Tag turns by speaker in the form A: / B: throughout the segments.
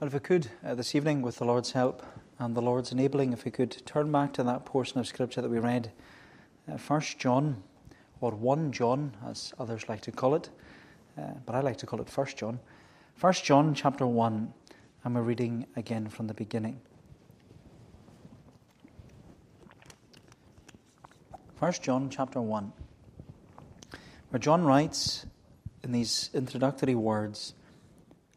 A: Well, if we could, uh, this evening, with the Lord's help and the Lord's enabling, if we could turn back to that portion of Scripture that we read, uh, 1 John, or 1 John, as others like to call it, uh, but I like to call it 1 John. 1 John chapter 1, and we're reading again from the beginning. 1 John chapter 1, where John writes in these introductory words,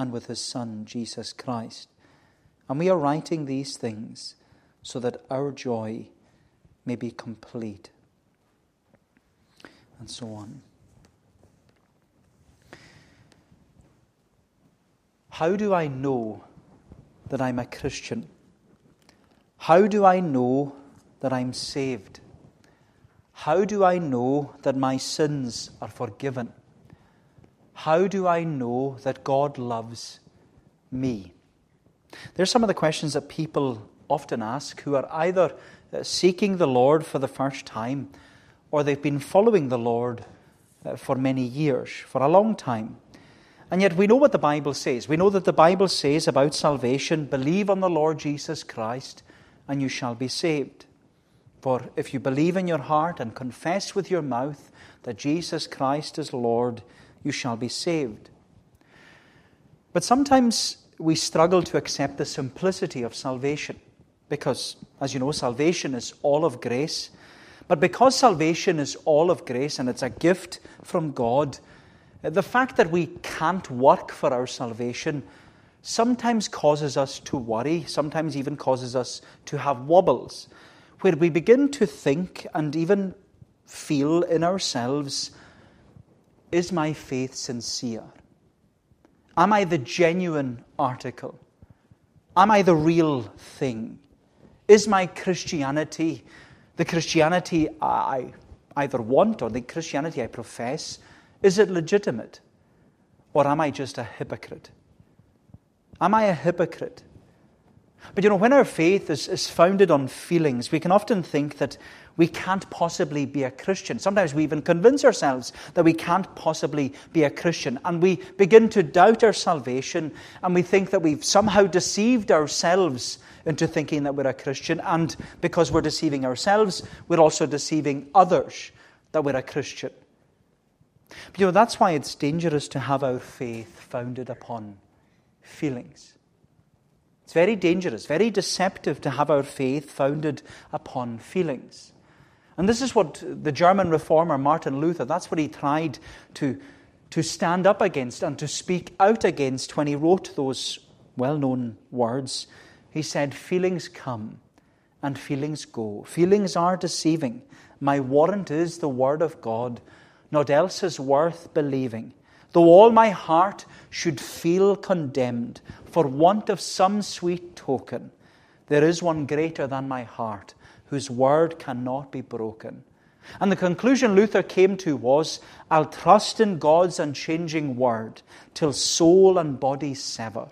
A: and with his Son, Jesus Christ. And we are writing these things so that our joy may be complete. And so on. How do I know that I'm a Christian? How do I know that I'm saved? How do I know that my sins are forgiven? How do I know that God loves me? There's some of the questions that people often ask who are either uh, seeking the Lord for the first time or they've been following the Lord uh, for many years, for a long time. And yet we know what the Bible says. We know that the Bible says about salvation believe on the Lord Jesus Christ and you shall be saved. For if you believe in your heart and confess with your mouth that Jesus Christ is Lord, you shall be saved. But sometimes we struggle to accept the simplicity of salvation because, as you know, salvation is all of grace. But because salvation is all of grace and it's a gift from God, the fact that we can't work for our salvation sometimes causes us to worry, sometimes even causes us to have wobbles, where we begin to think and even feel in ourselves is my faith sincere? Am I the genuine article? Am I the real thing? Is my Christianity the Christianity I either want or the Christianity I profess? Is it legitimate? Or am I just a hypocrite? Am I a hypocrite? But you know, when our faith is, is founded on feelings, we can often think that we can't possibly be a Christian. Sometimes we even convince ourselves that we can't possibly be a Christian. And we begin to doubt our salvation and we think that we've somehow deceived ourselves into thinking that we're a Christian. And because we're deceiving ourselves, we're also deceiving others that we're a Christian. But you know, that's why it's dangerous to have our faith founded upon feelings. It's very dangerous, very deceptive to have our faith founded upon feelings. And this is what the German reformer Martin Luther, that's what he tried to, to stand up against and to speak out against when he wrote those well known words. He said, Feelings come and feelings go. Feelings are deceiving. My warrant is the word of God, not else is worth believing. Though all my heart should feel condemned for want of some sweet token, there is one greater than my heart whose word cannot be broken. And the conclusion Luther came to was I'll trust in God's unchanging word till soul and body sever.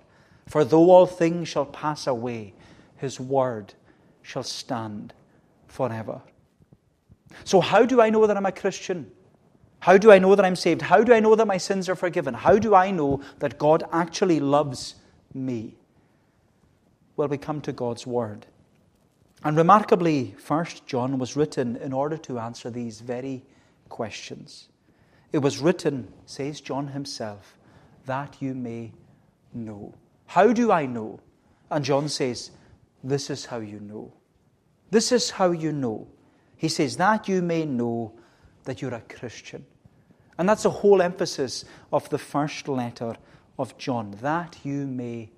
A: For though all things shall pass away, his word shall stand forever. So, how do I know that I'm a Christian? How do I know that I'm saved? How do I know that my sins are forgiven? How do I know that God actually loves me? Well, we come to God's Word. And remarkably, First John was written in order to answer these very questions. It was written, says John himself, that you may know. How do I know? And John says, This is how you know. This is how you know. He says, That you may know that you're a Christian. And that's the whole emphasis of the first letter of John, that you may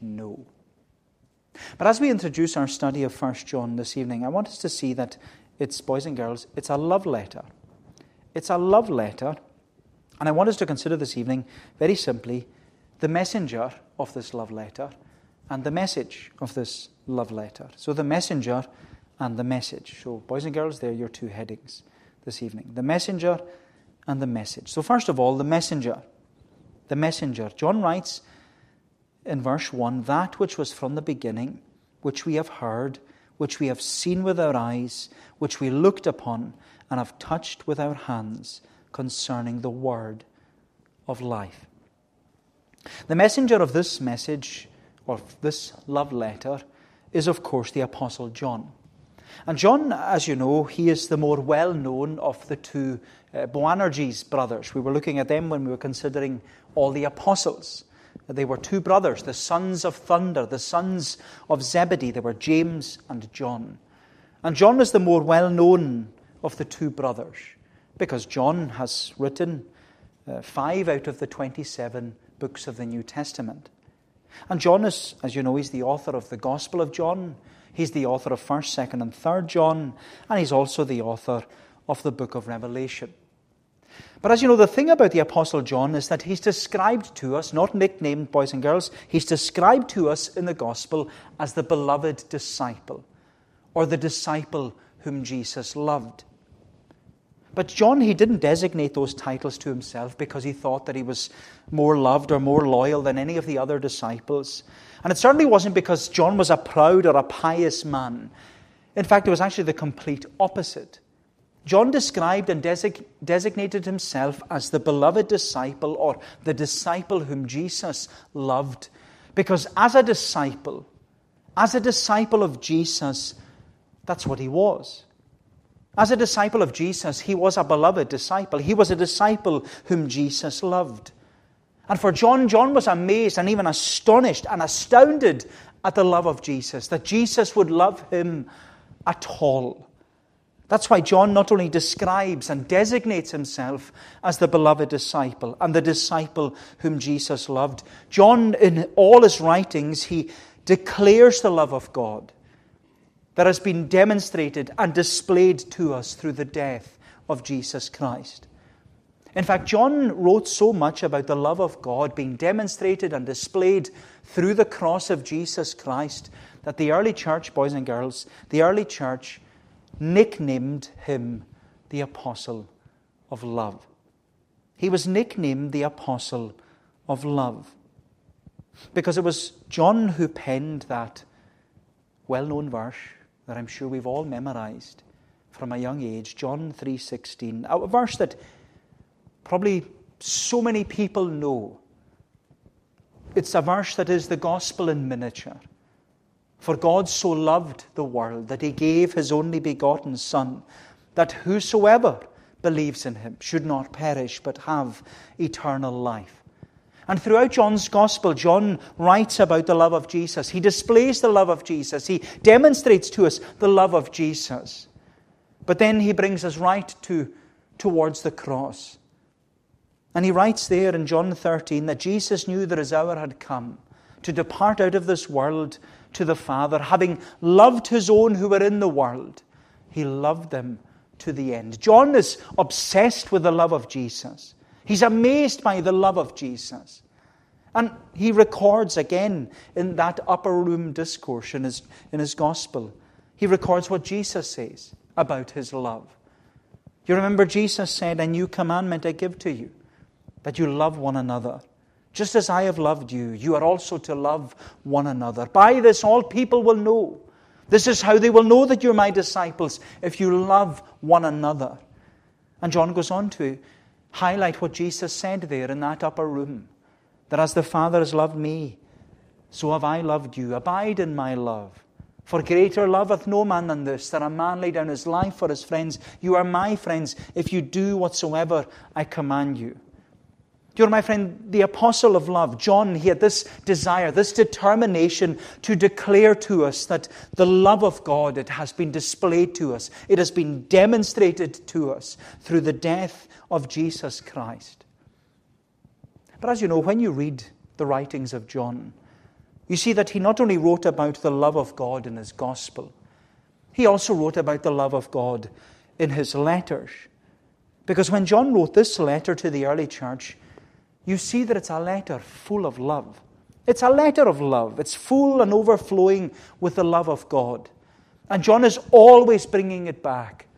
A: know. But as we introduce our study of 1 John this evening, I want us to see that it's, boys and girls, it's a love letter. It's a love letter. And I want us to consider this evening, very simply, the messenger of this love letter and the message of this love letter. So, the messenger and the message. So, boys and girls, there are your two headings this evening the messenger and the message. So, first of all, the messenger. The messenger. John writes in verse 1 that which was from the beginning, which we have heard, which we have seen with our eyes, which we looked upon and have touched with our hands concerning the word of life. The messenger of this message, or this love letter, is of course the Apostle John. And John, as you know, he is the more well known of the two uh, Boanerges brothers. We were looking at them when we were considering all the apostles. They were two brothers, the sons of thunder, the sons of Zebedee. They were James and John. And John is the more well known of the two brothers because John has written uh, five out of the 27 books of the New Testament. And John is, as you know, he's the author of the Gospel of John. He's the author of 1st, 2nd, and 3rd John, and he's also the author of the book of Revelation. But as you know, the thing about the Apostle John is that he's described to us, not nicknamed boys and girls, he's described to us in the Gospel as the beloved disciple, or the disciple whom Jesus loved. But John, he didn't designate those titles to himself because he thought that he was more loved or more loyal than any of the other disciples. And it certainly wasn't because John was a proud or a pious man. In fact, it was actually the complete opposite. John described and desig- designated himself as the beloved disciple or the disciple whom Jesus loved. Because as a disciple, as a disciple of Jesus, that's what he was. As a disciple of Jesus, he was a beloved disciple. He was a disciple whom Jesus loved. And for John, John was amazed and even astonished and astounded at the love of Jesus, that Jesus would love him at all. That's why John not only describes and designates himself as the beloved disciple and the disciple whom Jesus loved, John, in all his writings, he declares the love of God that has been demonstrated and displayed to us through the death of Jesus Christ. In fact, John wrote so much about the love of God being demonstrated and displayed through the cross of Jesus Christ that the early church, boys and girls, the early church nicknamed him the Apostle of Love. He was nicknamed the Apostle of Love because it was John who penned that well known verse that I'm sure we've all memorized from a young age, John 3:16, a verse that probably so many people know. It's a verse that is the gospel in miniature. For God so loved the world that he gave his only begotten Son, that whosoever believes in him should not perish but have eternal life. And throughout John's Gospel, John writes about the love of Jesus. He displays the love of Jesus. He demonstrates to us the love of Jesus. But then he brings us right to, towards the cross. And he writes there in John 13 that Jesus knew that his hour had come to depart out of this world to the Father, having loved his own who were in the world. He loved them to the end. John is obsessed with the love of Jesus. He's amazed by the love of Jesus. And he records again in that upper room discourse in his, in his gospel, he records what Jesus says about his love. You remember Jesus said, A new commandment I give to you, that you love one another. Just as I have loved you, you are also to love one another. By this, all people will know. This is how they will know that you're my disciples, if you love one another. And John goes on to highlight what Jesus said there in that upper room that as the Father has loved me, so have I loved you. Abide in my love. For greater loveth no man than this, that a man lay down his life for his friends. You are my friends if you do whatsoever I command you. You know, my friend, the apostle of love, John, he had this desire, this determination to declare to us that the love of God, it has been displayed to us. It has been demonstrated to us through the death of Jesus Christ. But as you know, when you read the writings of John, you see that he not only wrote about the love of God in his gospel, he also wrote about the love of God in his letters. Because when John wrote this letter to the early church, you see that it's a letter full of love. It's a letter of love. It's full and overflowing with the love of God. And John is always bringing it back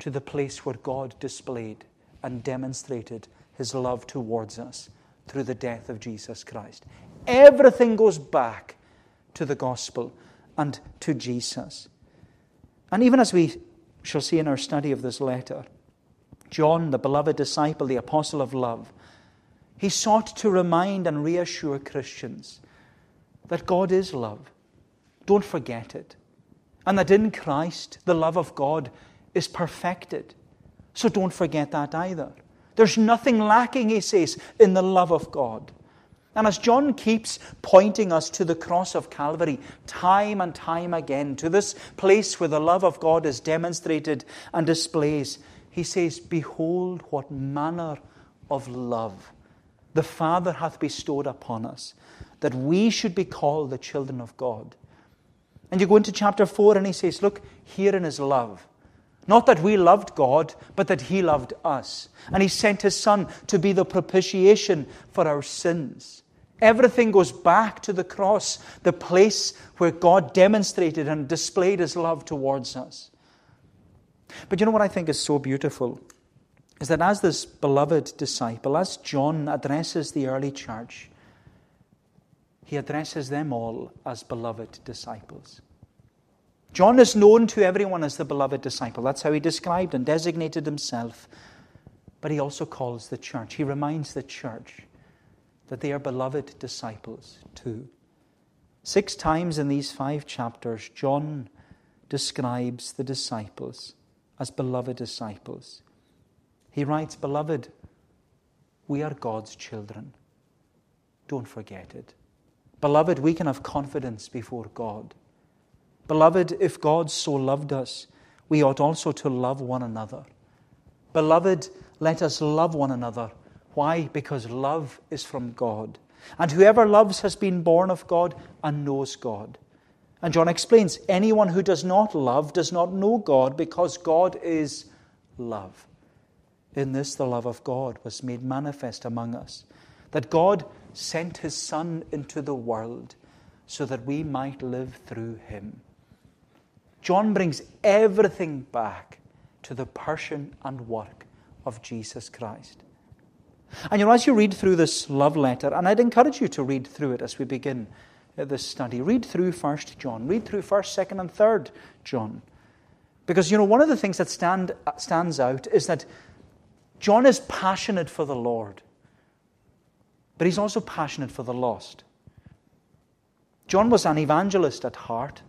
A: to the place where God displayed and demonstrated his love towards us through the death of Jesus Christ. Everything goes back to the gospel and to Jesus. And even as we shall see in our study of this letter, John, the beloved disciple, the apostle of love, he sought to remind and reassure Christians that God is love. Don't forget it. And that in Christ, the love of God is perfected. So don't forget that either. There's nothing lacking, he says, in the love of God. And as John keeps pointing us to the cross of Calvary, time and time again, to this place where the love of God is demonstrated and displays, he says, Behold what manner of love the Father hath bestowed upon us, that we should be called the children of God. And you go into chapter 4 and he says, Look, herein is love. Not that we loved God, but that He loved us. And He sent His Son to be the propitiation for our sins. Everything goes back to the cross, the place where God demonstrated and displayed His love towards us. But you know what I think is so beautiful? Is that as this beloved disciple, as John addresses the early church, he addresses them all as beloved disciples. John is known to everyone as the beloved disciple. That's how he described and designated himself. But he also calls the church. He reminds the church that they are beloved disciples too. Six times in these five chapters, John describes the disciples as beloved disciples. He writes, Beloved, we are God's children. Don't forget it. Beloved, we can have confidence before God. Beloved, if God so loved us, we ought also to love one another. Beloved, let us love one another. Why? Because love is from God. And whoever loves has been born of God and knows God. And John explains anyone who does not love does not know God because God is love. In this, the love of God was made manifest among us, that God sent his Son into the world so that we might live through him. John brings everything back to the person and work of Jesus Christ. And you know, as you read through this love letter, and I'd encourage you to read through it as we begin uh, this study, read through First John, read through First, Second, and Third John, because you know one of the things that stand, uh, stands out is that John is passionate for the Lord, but he's also passionate for the lost. John was an evangelist at heart.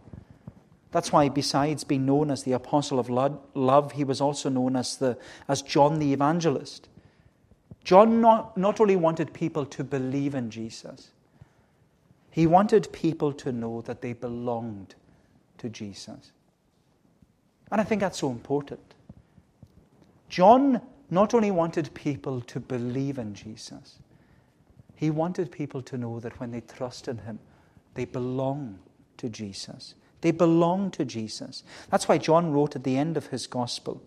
A: That's why, besides being known as the apostle of love, he was also known as, the, as John the evangelist. John not, not only wanted people to believe in Jesus, he wanted people to know that they belonged to Jesus. And I think that's so important. John not only wanted people to believe in Jesus, he wanted people to know that when they trust in him, they belong to Jesus. They belong to Jesus. That's why John wrote at the end of his gospel.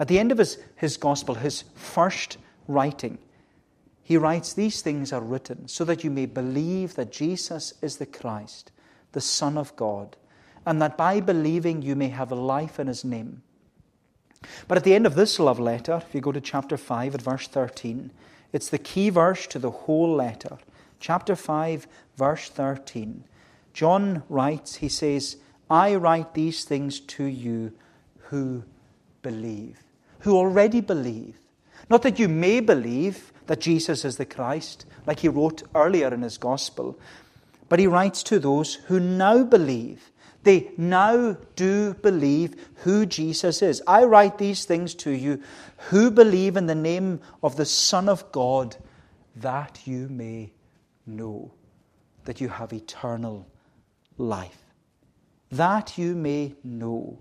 A: At the end of his, his gospel, his first writing, he writes, These things are written so that you may believe that Jesus is the Christ, the Son of God, and that by believing you may have life in his name. But at the end of this love letter, if you go to chapter 5 at verse 13, it's the key verse to the whole letter. Chapter 5, verse 13. John writes, he says, I write these things to you who believe, who already believe. Not that you may believe that Jesus is the Christ, like he wrote earlier in his gospel, but he writes to those who now believe. They now do believe who Jesus is. I write these things to you who believe in the name of the Son of God, that you may know that you have eternal life, that you may know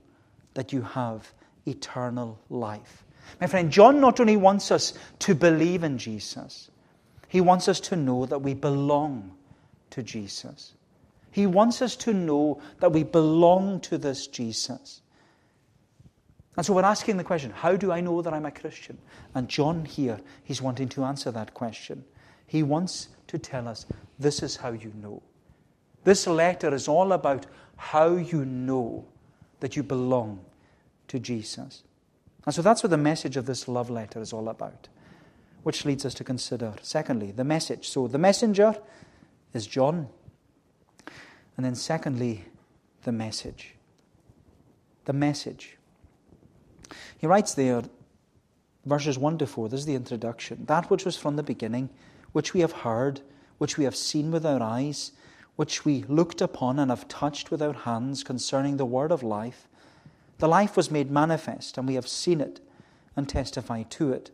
A: that you have eternal life. My friend, John not only wants us to believe in Jesus, he wants us to know that we belong to Jesus. He wants us to know that we belong to this Jesus. And so we're asking the question how do I know that I'm a Christian? And John here, he's wanting to answer that question. He wants to tell us this is how you know. This letter is all about how you know that you belong to Jesus. And so that's what the message of this love letter is all about, which leads us to consider, secondly, the message. So the messenger is John. And then, secondly, the message. The message. He writes there, verses 1 to 4, this is the introduction. That which was from the beginning, which we have heard, which we have seen with our eyes, which we looked upon and have touched with our hands concerning the word of life. The life was made manifest, and we have seen it and testify to it,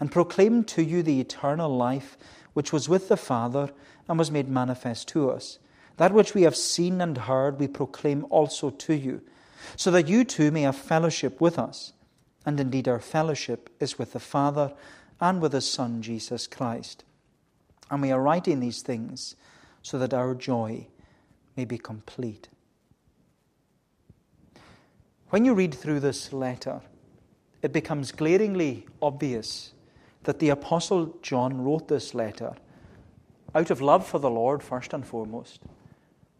A: and proclaimed to you the eternal life which was with the Father and was made manifest to us. That which we have seen and heard, we proclaim also to you, so that you too may have fellowship with us. And indeed, our fellowship is with the Father and with His Son, Jesus Christ. And we are writing these things so that our joy may be complete. When you read through this letter, it becomes glaringly obvious that the Apostle John wrote this letter out of love for the Lord, first and foremost,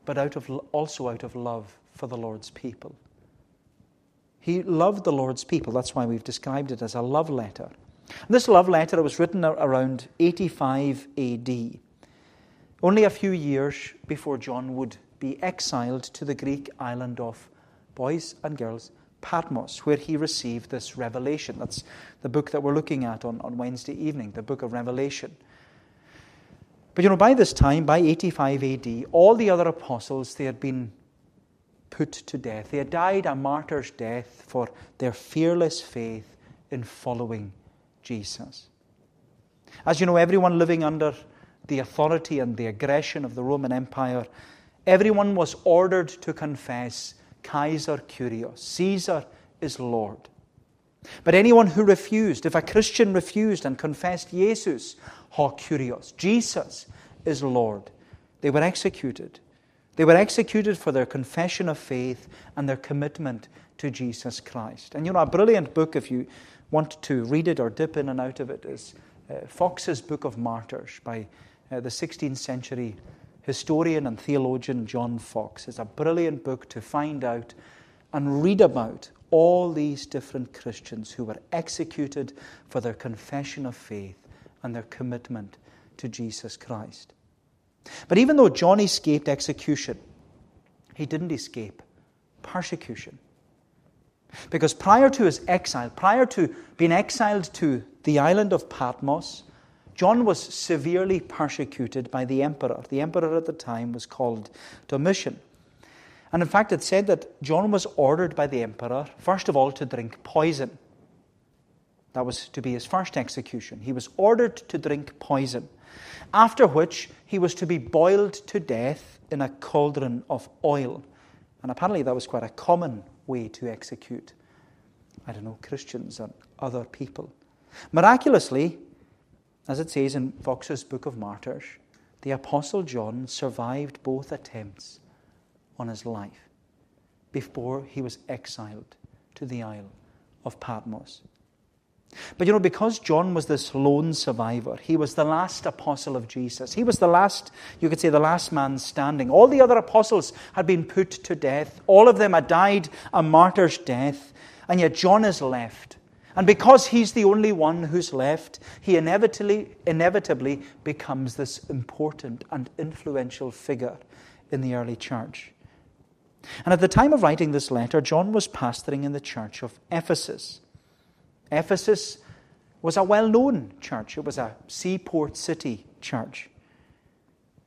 A: but out of, also out of love for the Lord's people. He loved the Lord's people. That's why we've described it as a love letter. And this love letter was written around 85 AD, only a few years before John would be exiled to the Greek island of boys and girls, Patmos, where he received this revelation. That's the book that we're looking at on, on Wednesday evening, the book of Revelation. But you know, by this time, by 85 AD, all the other apostles, they had been put to death. They had died a martyr's death for their fearless faith in following Jesus. As you know, everyone living under the authority and the aggression of the Roman Empire, everyone was ordered to confess Kaiser Kyrios. Caesar is Lord. But anyone who refused, if a Christian refused and confessed Jesus, ho Kyrios, Jesus is Lord, they were executed. They were executed for their confession of faith and their commitment to Jesus Christ. And you know, a brilliant book, if you want to read it or dip in and out of it, is uh, Foxe's Book of Martyrs by uh, the 16th century historian and theologian John Foxe. It's a brilliant book to find out and read about all these different Christians who were executed for their confession of faith and their commitment to Jesus Christ. But even though John escaped execution, he didn't escape persecution. Because prior to his exile, prior to being exiled to the island of Patmos, John was severely persecuted by the emperor. The emperor at the time was called Domitian. And in fact, it said that John was ordered by the emperor, first of all, to drink poison. That was to be his first execution. He was ordered to drink poison, after which he was to be boiled to death in a cauldron of oil. And apparently, that was quite a common way to execute, I don't know, Christians and other people. Miraculously, as it says in Foxe's Book of Martyrs, the Apostle John survived both attempts on his life before he was exiled to the Isle of Patmos. But you know, because John was this lone survivor, he was the last apostle of Jesus. He was the last, you could say, the last man standing. All the other apostles had been put to death, all of them had died a martyr's death, and yet John is left and because he's the only one who's left, he inevitably, inevitably becomes this important and influential figure in the early church. And at the time of writing this letter, John was pastoring in the church of Ephesus. Ephesus was a well known church, it was a seaport city church.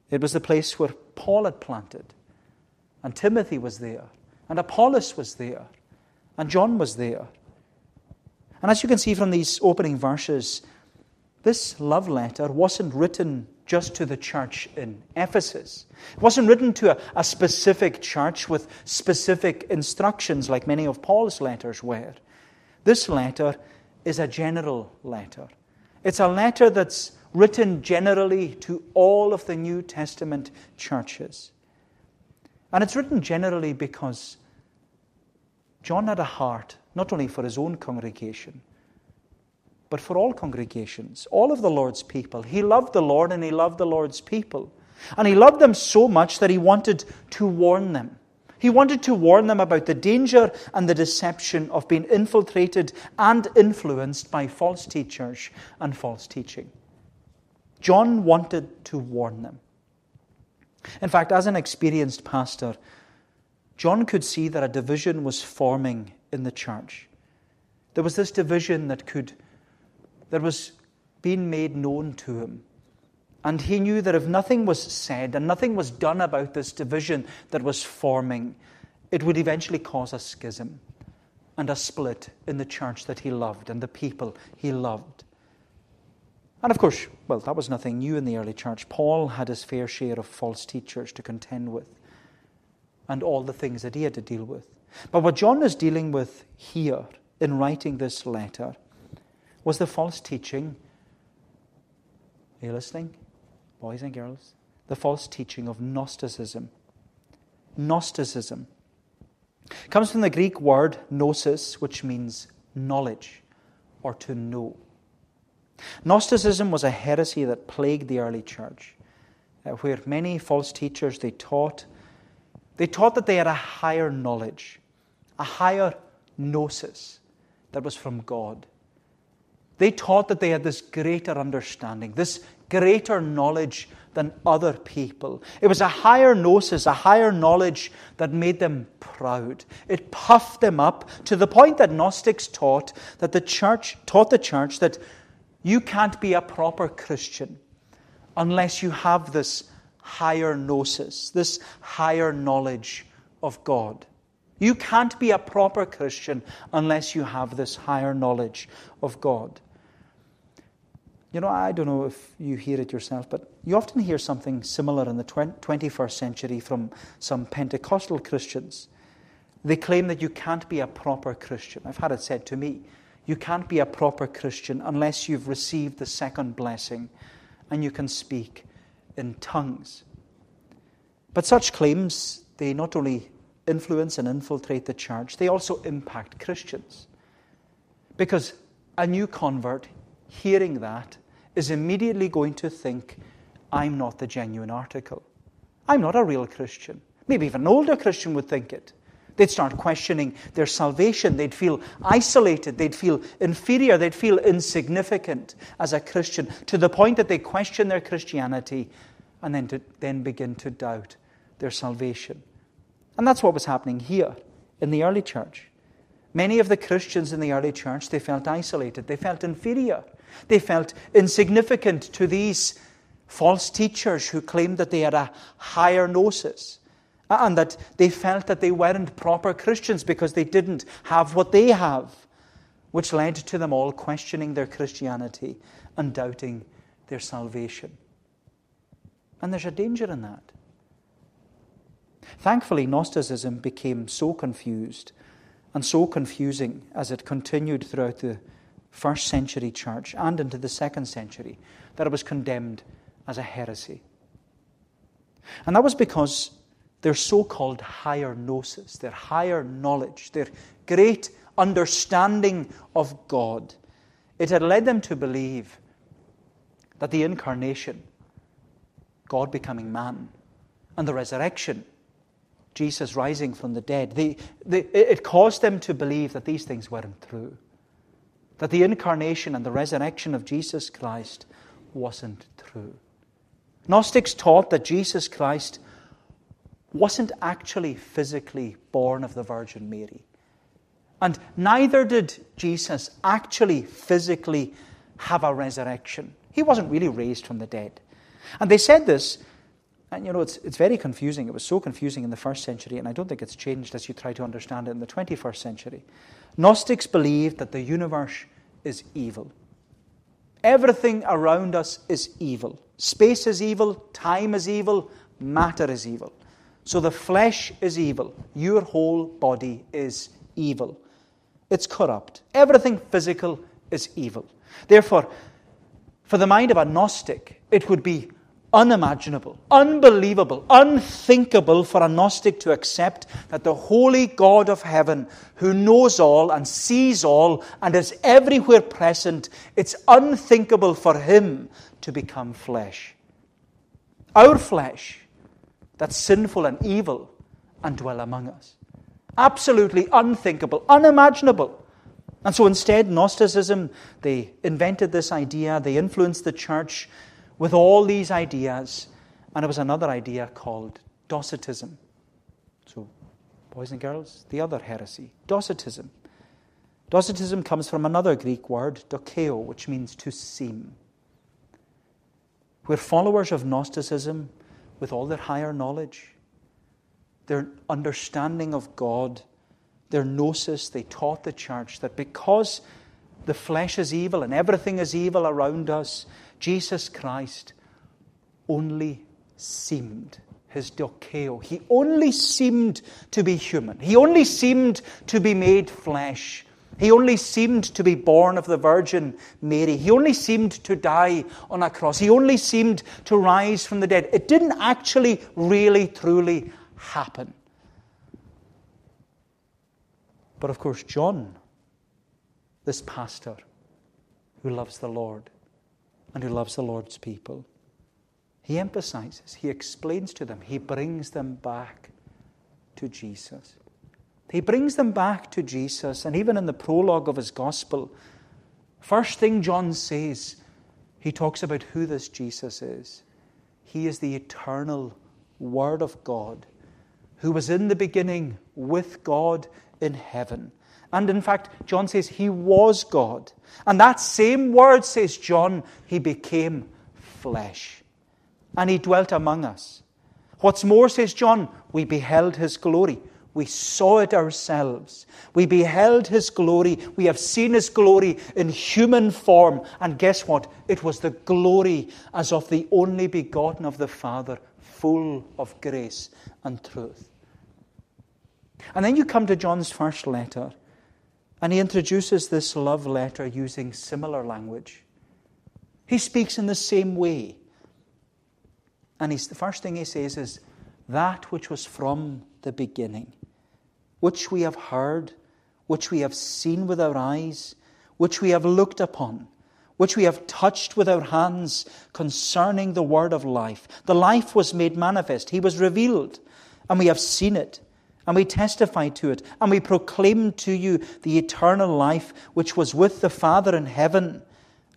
A: It was the place where Paul had planted, and Timothy was there, and Apollos was there, and John was there. And as you can see from these opening verses, this love letter wasn't written just to the church in Ephesus. It wasn't written to a, a, specific church with specific instructions like many of Paul's letters were. This letter is a general letter. It's a letter that's written generally to all of the New Testament churches. And it's written generally because John had a heart not only for his own congregation, but for all congregations, all of the Lord's people. He loved the Lord and he loved the Lord's people. And he loved them so much that he wanted to warn them. He wanted to warn them about the danger and the deception of being infiltrated and influenced by false teachers and false teaching. John wanted to warn them. In fact, as an experienced pastor, John could see that a division was forming in the church. There was this division that could that was being made known to him. And he knew that if nothing was said and nothing was done about this division that was forming, it would eventually cause a schism and a split in the church that he loved and the people he loved. And of course, well, that was nothing new in the early church. Paul had his fair share of false teachers to contend with and all the things that he had to deal with. But what John is dealing with here in writing this letter was the false teaching. Are you listening, boys and girls? The false teaching of Gnosticism. Gnosticism comes from the Greek word gnosis, which means knowledge or to know. Gnosticism was a heresy that plagued the early church, uh, where many false teachers they taught they taught that they had a higher knowledge, a higher gnosis that was from God. They taught that they had this greater understanding, this greater knowledge than other people. It was a higher gnosis, a higher knowledge that made them proud. It puffed them up to the point that Gnostics taught that the church taught the church that you can't be a proper Christian unless you have this higher gnosis, this higher knowledge of God. You can't be a proper Christian unless you have this higher knowledge of God. You know, I don't know if you hear it yourself, but you often hear something similar in the 21st century from some Pentecostal Christians. They claim that you can't be a proper Christian. I've had it said to me you can't be a proper Christian unless you've received the second blessing and you can speak in tongues. But such claims, they not only influence and infiltrate the church, they also impact Christians. Because a new convert hearing that, is immediately going to think, I'm not the genuine article. I'm not a real Christian. Maybe even an older Christian would think it. They'd start questioning their salvation. They'd feel isolated. They'd feel inferior. They'd feel insignificant as a Christian to the point that they question their Christianity and then, to, then begin to doubt their salvation. And that's what was happening here in the early church. Many of the Christians in the early church, they felt isolated. They felt inferior. They felt insignificant to these false teachers who claimed that they had a higher gnosis uh, and that they felt that they weren't proper Christians because they didn't have what they have, which led to them all questioning their Christianity and doubting their salvation. And there's a danger in that. Thankfully, Gnosticism became so confused and so confusing as it continued throughout the first century church and into the second century that it was condemned as a heresy. And that was because their so called higher gnosis, their higher knowledge, their great understanding of God, it had led them to believe that the incarnation, God becoming man, and the resurrection, Jesus rising from the dead, they, they, it caused them to believe that these things weren't true that the incarnation and the resurrection of Jesus Christ wasn't true. Gnostics taught that Jesus Christ wasn't actually physically born of the Virgin Mary. And neither did Jesus actually physically have a resurrection. He wasn't really raised from the dead. And they said this, and you know, it's, it's very confusing. It was so confusing in the first century, and I don't think it's changed as you try to understand it in the 21st century. Gnostics believed that the universe is evil. Everything around us is evil. Space is evil, time is evil, matter is evil. So the flesh is evil. Your whole body is evil. It's corrupt. Everything physical is evil. Therefore, for the mind of a Gnostic, it would be unimaginable, unbelievable, unthinkable for a Gnostic to accept that the holy God of heaven, who knows all and sees all and is everywhere present, it's unthinkable for him to become flesh. Our flesh, that's sinful and evil, and dwell among us. Absolutely unthinkable, unimaginable. And so instead, Gnosticism, they invented this idea, they influenced the church with all these ideas, and it was another idea called Docetism. So, boys and girls, the other heresy, Docetism. Docetism comes from another Greek word, dokeo, which means to seem. We're followers of Gnosticism with all their higher knowledge, their understanding of God, their gnosis, they taught the church that because the flesh is evil and everything is evil around us, Jesus Christ only seemed his dokeo. He only seemed to be human. He only seemed to be made flesh. He only seemed to be born of the Virgin Mary. He only seemed to die on a cross. He only seemed to rise from the dead. It didn't actually, really, truly happen. But of course, John, this pastor who loves the Lord, and who loves the Lord's people. He emphasizes, he explains to them, he brings them back to Jesus. He brings them back to Jesus, and even in the prologue of his gospel, first thing John says, he talks about who this Jesus is. He is the eternal Word of God, who was in the beginning with God in heaven. And in fact, John says he was God. And that same word, says John, he became flesh. And he dwelt among us. What's more, says John, we beheld his glory. We saw it ourselves. We beheld his glory. We have seen his glory in human form. And guess what? It was the glory as of the only begotten of the Father, full of grace and truth. And then you come to John's first letter. And he introduces this love letter using similar language. He speaks in the same way. And he's, the first thing he says is, That which was from the beginning, which we have heard, which we have seen with our eyes, which we have looked upon, which we have touched with our hands concerning the word of life. The life was made manifest, he was revealed, and we have seen it and we testify to it, and we proclaim to you the eternal life which was with the Father in heaven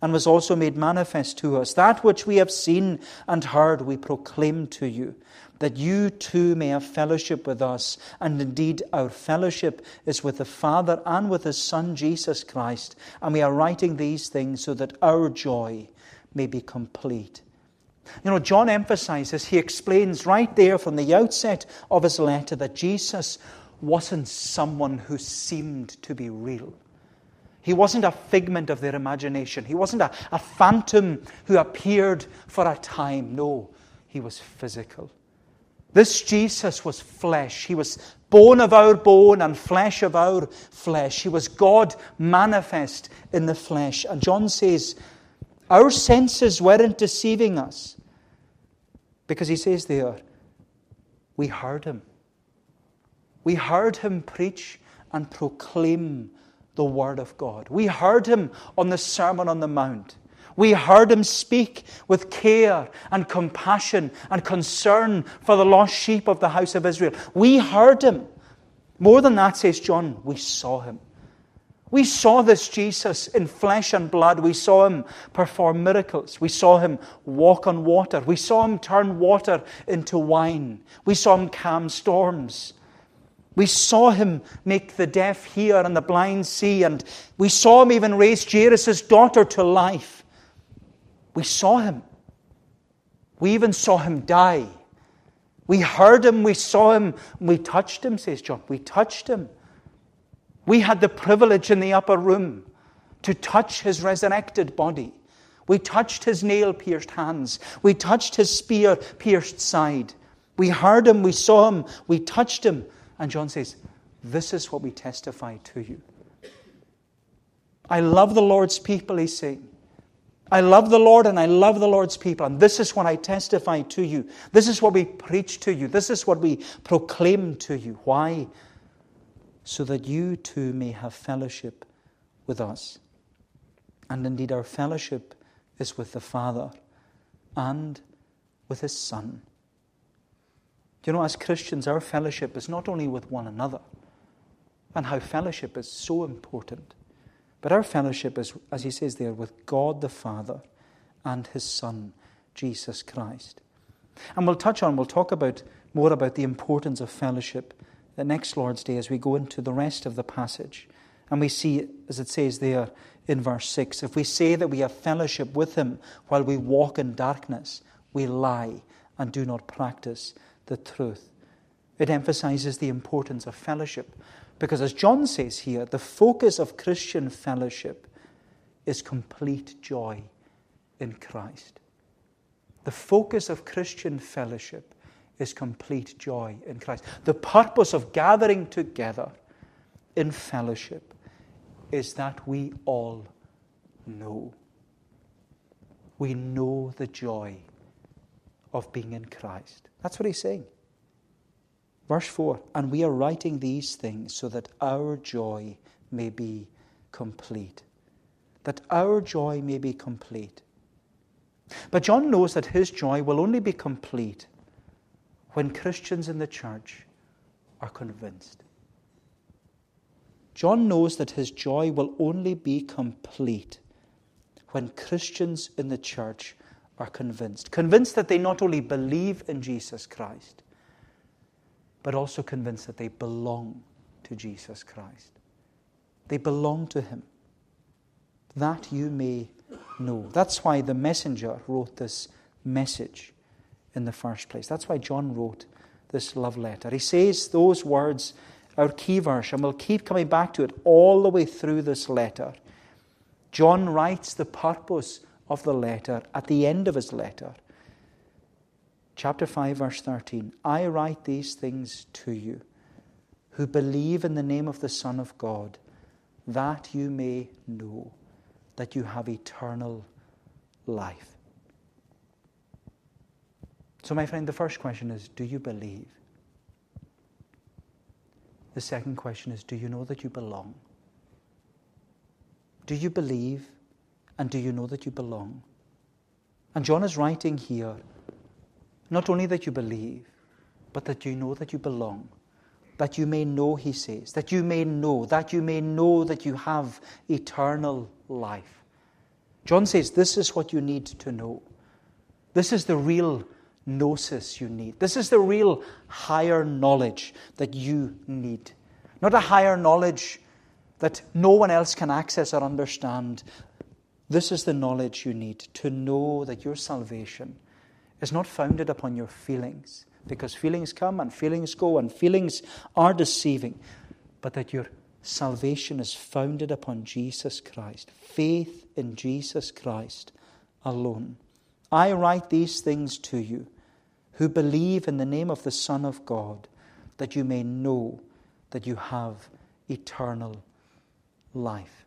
A: and was also made manifest to us. That which we have seen and heard, we proclaim to you, that you too may have fellowship with us. And indeed, our fellowship is with the Father and with His Son, Jesus Christ. And we are writing these things so that our joy may be complete. You know, John emphasizes, he explains right there from the outset of his letter that Jesus wasn't someone who seemed to be real. He wasn't a figment of their imagination. He wasn't a, a phantom who appeared for a time. No, he was physical. This Jesus was flesh. He was bone of our bone and flesh of our flesh. He was God manifest in the flesh. And John says, Our senses weren't deceiving us. Because he says there, we heard him. We heard him preach and proclaim the Word of God. We heard him on the Sermon on the Mount. We heard him speak with care and compassion and concern for the lost sheep of the house of Israel. We heard him. More than that, says John, we saw him. We saw this Jesus in flesh and blood. We saw him perform miracles. We saw him walk on water. We saw him turn water into wine. We saw him calm storms. We saw him make the deaf hear and the blind see, and we saw him even raise Jairus' daughter to life. We saw him. We even saw him die. We heard him, we saw him, we touched him, says John. We touched him. We had the privilege in the upper room to touch his resurrected body. We touched his nail pierced hands. We touched his spear pierced side. We heard him, we saw him, we touched him. And John says, This is what we testify to you. I love the Lord's people, he's saying. I love the Lord and I love the Lord's people. And this is what I testify to you. This is what we preach to you. This is what we proclaim to you. Why? So that you too may have fellowship with us. And indeed, our fellowship is with the Father and with His Son. You know, as Christians, our fellowship is not only with one another, and how fellowship is so important but our fellowship is, as he says there, with God the Father and his Son, Jesus Christ. And we'll touch on, we'll talk about more about the importance of fellowship the next Lord's Day as we go into the rest of the passage. And we see, as it says there in verse 6, if we say that we have fellowship with him while we walk in darkness, we lie and do not practice the truth. It emphasizes the importance of fellowship. Because as John says here, the focus of Christian fellowship is complete joy in Christ. The focus of Christian fellowship is complete joy in Christ. The purpose of gathering together in fellowship is that we all know. We know the joy of being in Christ. That's what he's saying. Verse 4 And we are writing these things so that our joy may be complete. That our joy may be complete. But John knows that his joy will only be complete when Christians in the church are convinced. John knows that his joy will only be complete when Christians in the church are convinced. Convinced that they not only believe in Jesus Christ, but also convinced that they belong to Jesus Christ. They belong to Him. That you may know. That's why the messenger wrote this message in the first place. That's why John wrote this love letter. He says those words, our key verse, and we'll keep coming back to it all the way through this letter. John writes the purpose of the letter at the end of his letter chapter 5, verse 13 I write these things to you who believe in the name of the Son of God, that you may know that you have eternal life. So, my friend, the first question is Do you believe? The second question is Do you know that you belong? Do you believe and do you know that you belong? And John is writing here not only that you believe, but that you know that you belong. That you may know, he says, that you may know, that you may know that you have eternal life. John says this is what you need to know. This is the real gnosis you need. This is the real higher knowledge that you need. Not a higher knowledge that no one else can access or understand. This is the knowledge you need to know that your salvation is not founded upon your feelings, because feelings come and feelings go, and feelings are deceiving, but that your salvation is founded upon Jesus Christ, faith in Jesus Christ alone. I write these things to you who believe in the name of the Son of God, that you may know that you have eternal life.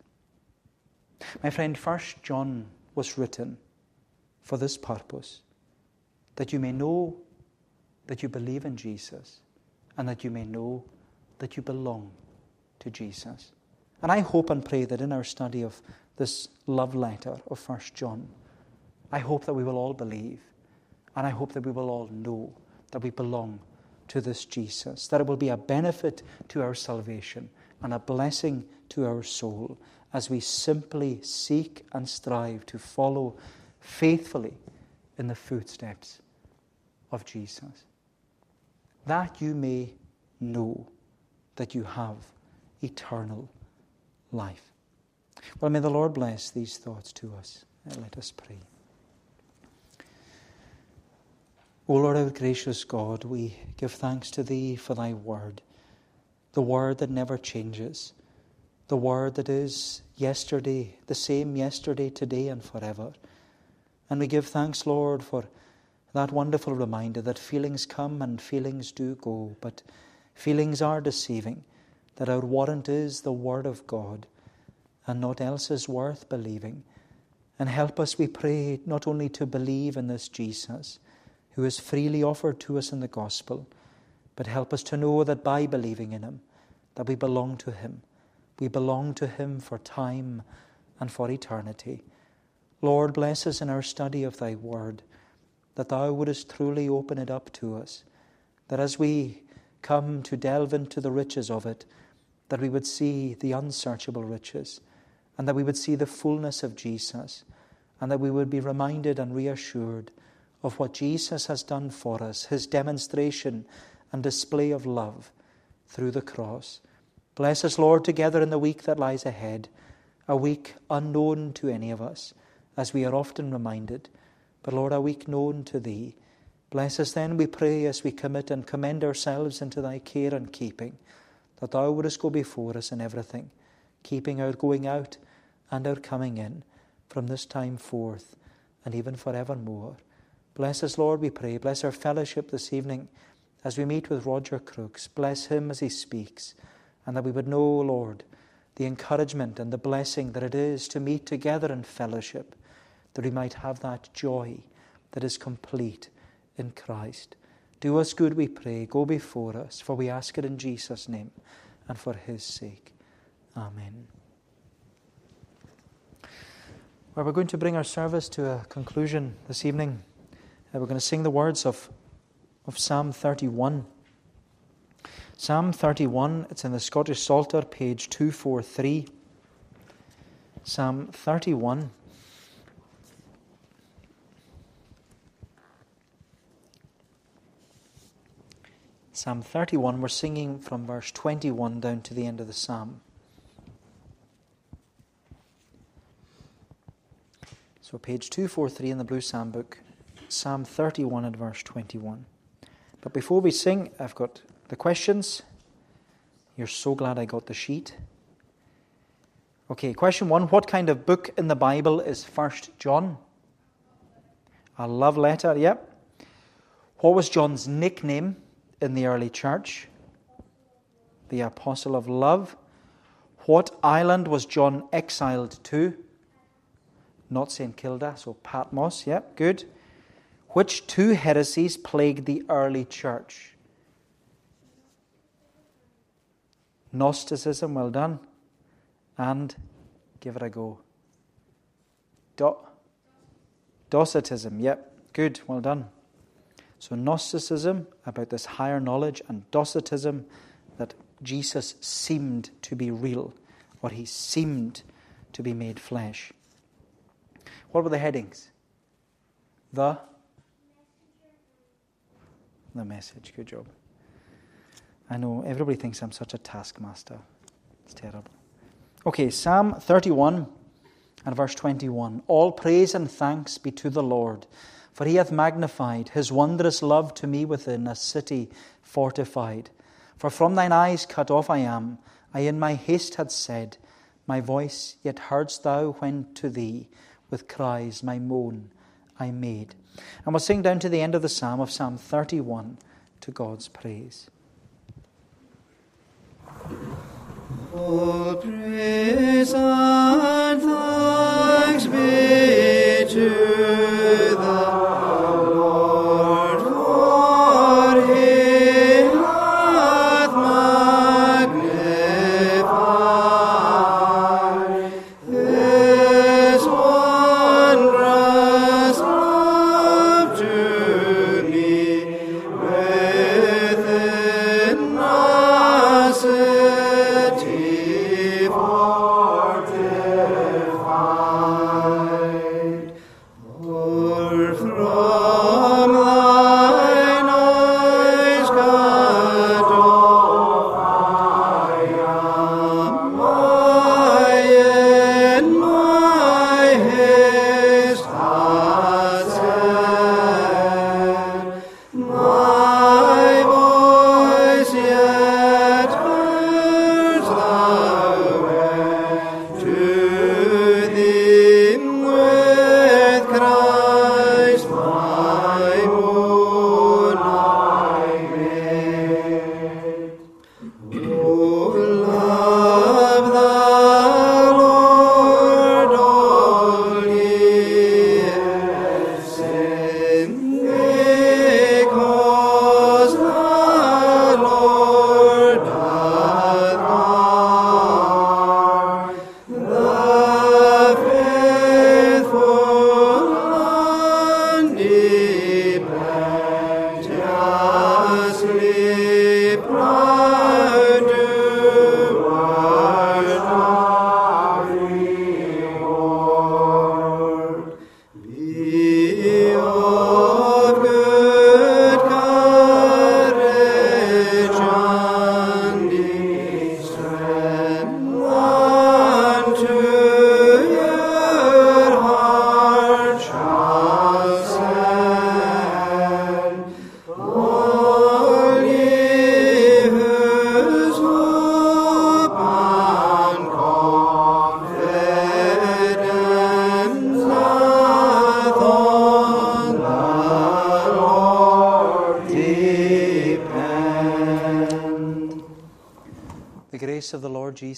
A: My friend, First John was written for this purpose that you may know that you believe in Jesus and that you may know that you belong to Jesus. And I hope and pray that in our study of this love letter of First John, I hope that we will all believe and I hope that we will all know that we belong to this Jesus, that it will be a benefit to our salvation and a blessing to our soul as we simply seek and strive to follow faithfully in the footsteps of Jesus, that you may know that you have eternal life. Well, may the Lord bless these thoughts to us. And let us pray. O Lord, our gracious God, we give thanks to Thee for Thy word, the word that never changes, the word that is yesterday, the same yesterday, today, and forever. And we give thanks, Lord, for that wonderful reminder that feelings come and feelings do go, but feelings are deceiving, that our warrant is the Word of God, and naught else is worth believing. And help us, we pray, not only to believe in this Jesus, who is freely offered to us in the gospel, but help us to know that by believing in him, that we belong to him. We belong to him for time and for eternity. Lord, bless us in our study of thy word, that thou wouldest truly open it up to us, that as we come to delve into the riches of it, that we would see the unsearchable riches, and that we would see the fullness of Jesus, and that we would be reminded and reassured of what Jesus has done for us, his demonstration and display of love through the cross. Bless us, Lord, together in the week that lies ahead, a week unknown to any of us, as we are often reminded, but Lord, a week known to Thee. Bless us then, we pray, as we commit and commend ourselves into Thy care and keeping, that Thou wouldest go before us in everything, keeping our going out and our coming in from this time forth and even forevermore. Bless us, Lord, we pray. Bless our fellowship this evening as we meet with Roger Crooks. Bless him as he speaks, and that we would know, Lord, the encouragement and the blessing that it is to meet together in fellowship, that we might have that joy that is complete in Christ. Do us good, we pray. Go before us, for we ask it in Jesus' name and for his sake. Amen. Well, we're going to bring our service to a conclusion this evening. We're going to sing the words of, of Psalm 31. Psalm 31, it's in the Scottish Psalter, page 243. Psalm 31. Psalm 31, we're singing from verse 21 down to the end of the psalm. So, page 243 in the Blue Psalm book, Psalm 31 and verse 21. But before we sing, I've got the questions. You're so glad I got the sheet. Okay, question one What kind of book in the Bible is First John? A love letter, yep. What was John's nickname? in the early church? The apostle of love. What island was John exiled to? Not St. Kilda, so Patmos, yep, good. Which two heresies plagued the early church? Gnosticism, well done. And give it a go. Do- Docetism, yep, good, well done. So, Gnosticism, about this higher knowledge, and Docetism, that Jesus seemed to be real, or he seemed to be made flesh. What were the headings? The the message. Good job. I know everybody thinks I'm such a taskmaster. It's terrible. Okay, Psalm 31 and verse 21. All praise and thanks be to the Lord for he hath magnified his wondrous love to me within a city fortified. For from thine eyes cut off I am, I in my haste had said, My voice yet heardst thou when to thee with cries my moan I made. And we'll sing down to the end of the psalm of Psalm 31 to God's praise.
B: Oh, All praise and thanks be